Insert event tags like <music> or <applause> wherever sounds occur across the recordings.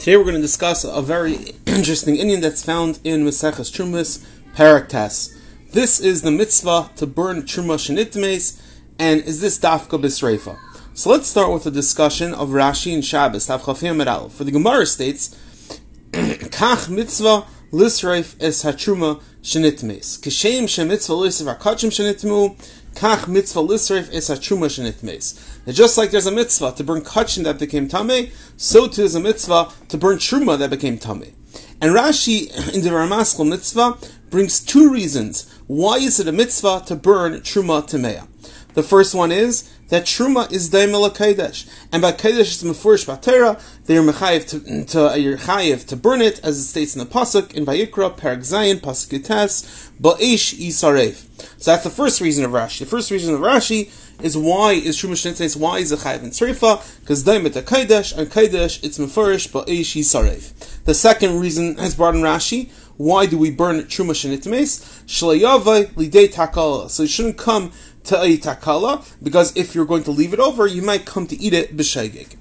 Today we're going to discuss a very <clears throat> interesting inyan that's found in Maseches Trumas Paraktas. This is the mitzvah to burn Truma Shenitmes, and is this Dafka Bisreifa? So let's start with a discussion of Rashi and Shabbos, Tavchafim Meral. For the Gemara states, <clears throat> Kach mitzvah lisreif es hatruma shenitmes. Kishem shemitzvah lisreif hakachim shenitmu, kach mitzvah lisreif es hatruma shenitmes. And just like there's a mitzvah to burn kachin that became tame, so too is a mitzvah to burn truma that became tame. And Rashi <clears throat> in the Ramaskal mitzvah brings two reasons why is it a mitzvah to burn truma tamea. The first one is that truma is daimel kodesh, and by kodesh is mefurish batera. They are mechayev to, to uh, you're chayev to burn it, as it states in the pasuk in Vayikra Perak Zayin pasuk ba'esh isarev. So that's the first reason of Rashi. The first reason of Rashi is why is truma shnitzeis why is a chayev in tzrifa because daimet a and kodesh it's mefurish ba'esh isarev. The second reason has brought in Rashi. Why do we burn truma shenitmes? Shlayavai lidei takala. So it shouldn't come because if you're going to leave it over, you might come to eat it b'shaygig.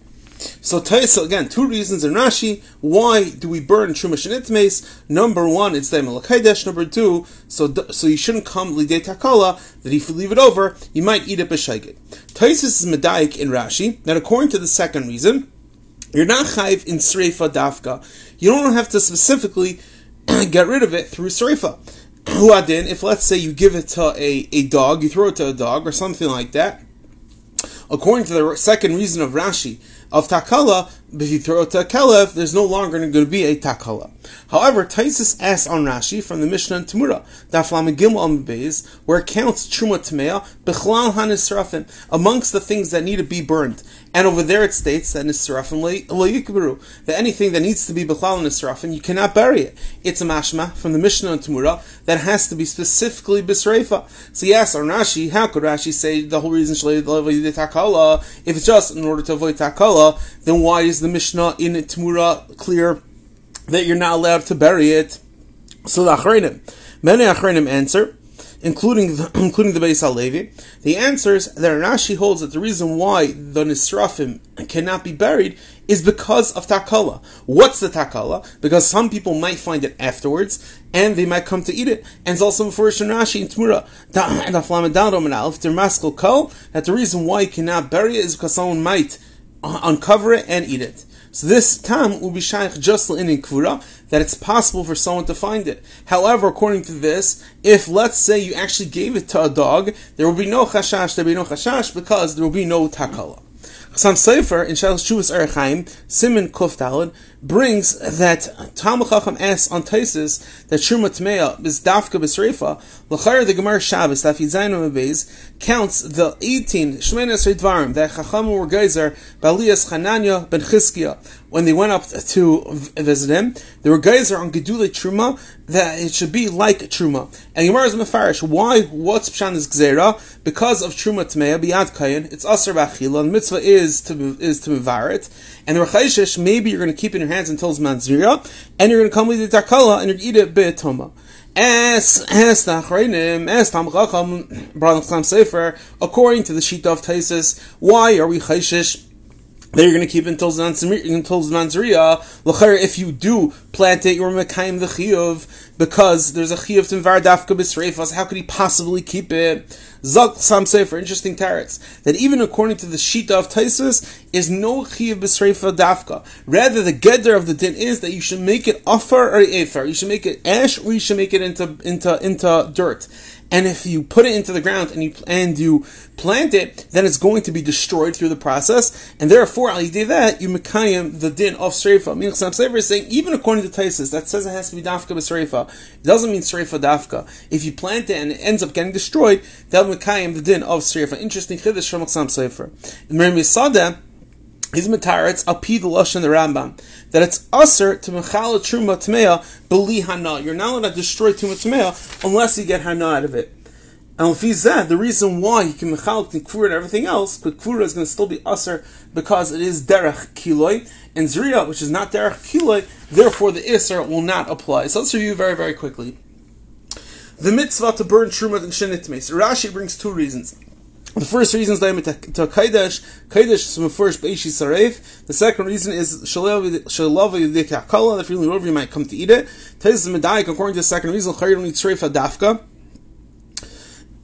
So Taisa again, two reasons in Rashi why do we burn truma shenitmes? Number one, it's the melakaidesh. Number two, so so you shouldn't come lidei takala that if you leave it over, you might eat it b'shaygig. Taisa is medayik in Rashi that according to the second reason, you're not chayv in sreifa dafka. You don't have to specifically <clears throat> get rid of it through sreifa huadin, if let's say you give it to a, a dog, you throw it to a dog or something like that, according to the second reason of Rashi, of takala, if you throw it to a kelev, there's no longer going to be a takala. However, Taisus asks on Rashi from the Mishnah and Tamura, Daflam Gimel Beis, where it counts Truma Tmea, Bechlal HaNisrafim, amongst the things that need to be burned. And over there it states that Nisrafim lo yikberu, that anything that needs to be Bechlal Nisrafim, you cannot bury it. It's a mashma from the Mishnah and Tamura that has to be specifically Bisreifa. So yes, on Rashi, how could Rashi say the whole reason Shalay the takala, if it's just in order to avoid takala, then why is the Mishnah in Tamura clear that you're not allowed to bury it. So the Achrenim, many Achrenim answer, including the, <clears throat> including the Beis Halevi, the answers that Rashi holds that the reason why the Nisrafim cannot be buried is because of takala. What's the takala? Because some people might find it afterwards, and they might come to eat it. And it's also before Rashi and Tmura, <clears throat> that the reason why you cannot bury it is because someone might Uh, uncover it and eat it. So this tam will be shaykh just in kvura that it's possible for someone to find it. However, according to this, if let's say you actually gave it to a dog, there will be no chashash. There will be no chashash because there will be no takala. Chasam Sofer in Shalosh Shuvas Erechaim, Simon Kuf brings that Talmud Chacham asks on Taisis that Shuma Tmeya is Dafka B'Sreifa, L'chayr the Gemara Shabbos, Daf Yizayim Beis, counts the 18 Shemena Dvarim that Chacham were geyser Balias Chananya ben Chizkiya. When they went up to visit him, there were geyser on Gedule Truma that it should be like Truma. And Gemara is Mefarish. Why? What's Pshan is Gzera? Because of Truma Tmeya, Biyad Kayin, it's Asr Bachila, and mitzvah is to is to mevar it. And the Rechaishish, maybe you're going to keep it in hands until it's Manzira, and you're going to come with the Takala, and you're going to eat it Be'etoma. As as the Achreinim, as Tam Chacham, Bran Sefer, according to the sheet of Taisis, why are we Chayshish? that you're going to keep until Zman L'cher, if you do plant it, you're Mekayim the Chiyuv, because there's a Chiyuv to Dafka B'Sreifas, how could he possibly keep it? Zak Sam say for interesting tarets, that even according to the Shita of Taisus, is no Chiyuv B'Sreifa Dafka. Rather, the Geder of the din is that you should make it Afar or Efer. You should make it ash, or you should make it into, into, into dirt. And if you put it into the ground and you and you plant it, then it's going to be destroyed through the process, and therefore, al that you mekayim the din of sreifa. Meaning, some is saying even according to Taisus that says it has to be dafka b'sreifa. It doesn't mean sreifa dafka. If you plant it and it ends up getting destroyed, mekayim the din of sreifa. Interesting chiddush from Chasam Sofer. In Merim Yisada, his mataretz api the lashon the Rambam that it's usher to mechal truma tmeya beli hana. You're not allowed to destroy truma tmeya unless you get hana out of it. And if he's that, the reason why he can mechal kfura and everything else, but kfura is going to still be usher because it is derech kiloi and zriya, which is not derech kiloi. Therefore, the iser will not apply. So let's review very very quickly. The mitzvah to burn truma and shenitmes. Rashi brings two reasons. The first reason is to Kaidesh. Kaidesh is from first Beishi Saref. The second reason is Shalava Yudikakala. If you're over, you might come to eat it. Taisus Medaik, according to the second reason, Chayr don't need Srefa Dafka.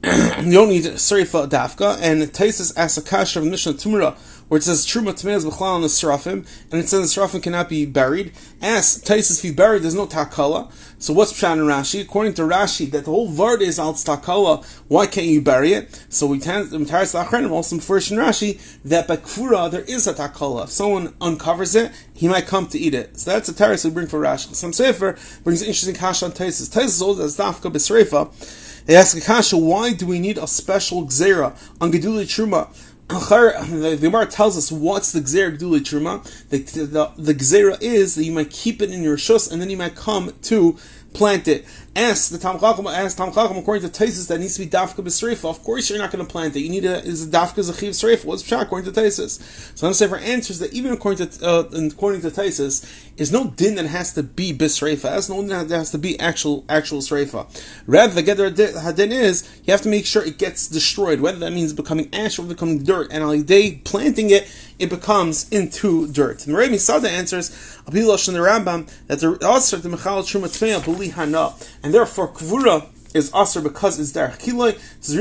<clears throat> you don't need Srefa Dafka. And Taisus asks a kasha of Mishnah Tumura where it says Truma Tmeaz B'chlal on the Srafim, and it says the Srafim cannot be buried. As Taisus, if you buried, there's no Takala. So what's Pshan and Rashi? According to Rashi, that the whole word is Al Takala, why can't you bury it? So we can, the entire Sachrenim also first in Rashi, that by Kfura there is a Takala. If someone uncovers it, he might come to eat it. So that's a terrace we bring for Rashi. Chasam Sofer brings an interesting kash on Taisus. Taisus holds as Dafka B'Sreifa. They ask a kasha, why do we need a special gzera on Geduli Truma? The Gemara tells us what's the Gzera Gduli Truma. The, the, the is that you might keep it in your shus and then you might come to plant it. Ask the Tam Chacham, ask Tam Chacham, according to Taisus, that needs to be Dafka B'Sreifa. Of course you're not going to plant it. You need a, is a Dafka Zachiv Sreifa. What's Pshat according to Taisus? So I'm saying for answers that even according to, uh, according to Taisus, is no din that has to be B'Sreifa. That's no din that has to be actual, actual Sreifa. Rather, the Gedder Hadin is, you have to make sure it gets destroyed, whether that means becoming ash or becoming dirt. And on day planting it, it becomes into dirt. And Rebbe Sada answers, Abilosh in the Rambam, that the Asr, the Mechal Truma Buli Hana, and therefore Kvura is Asr because it's Derech Kiloi,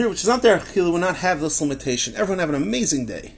which is not Derech Kiloi, will not have this limitation. Everyone have an amazing day.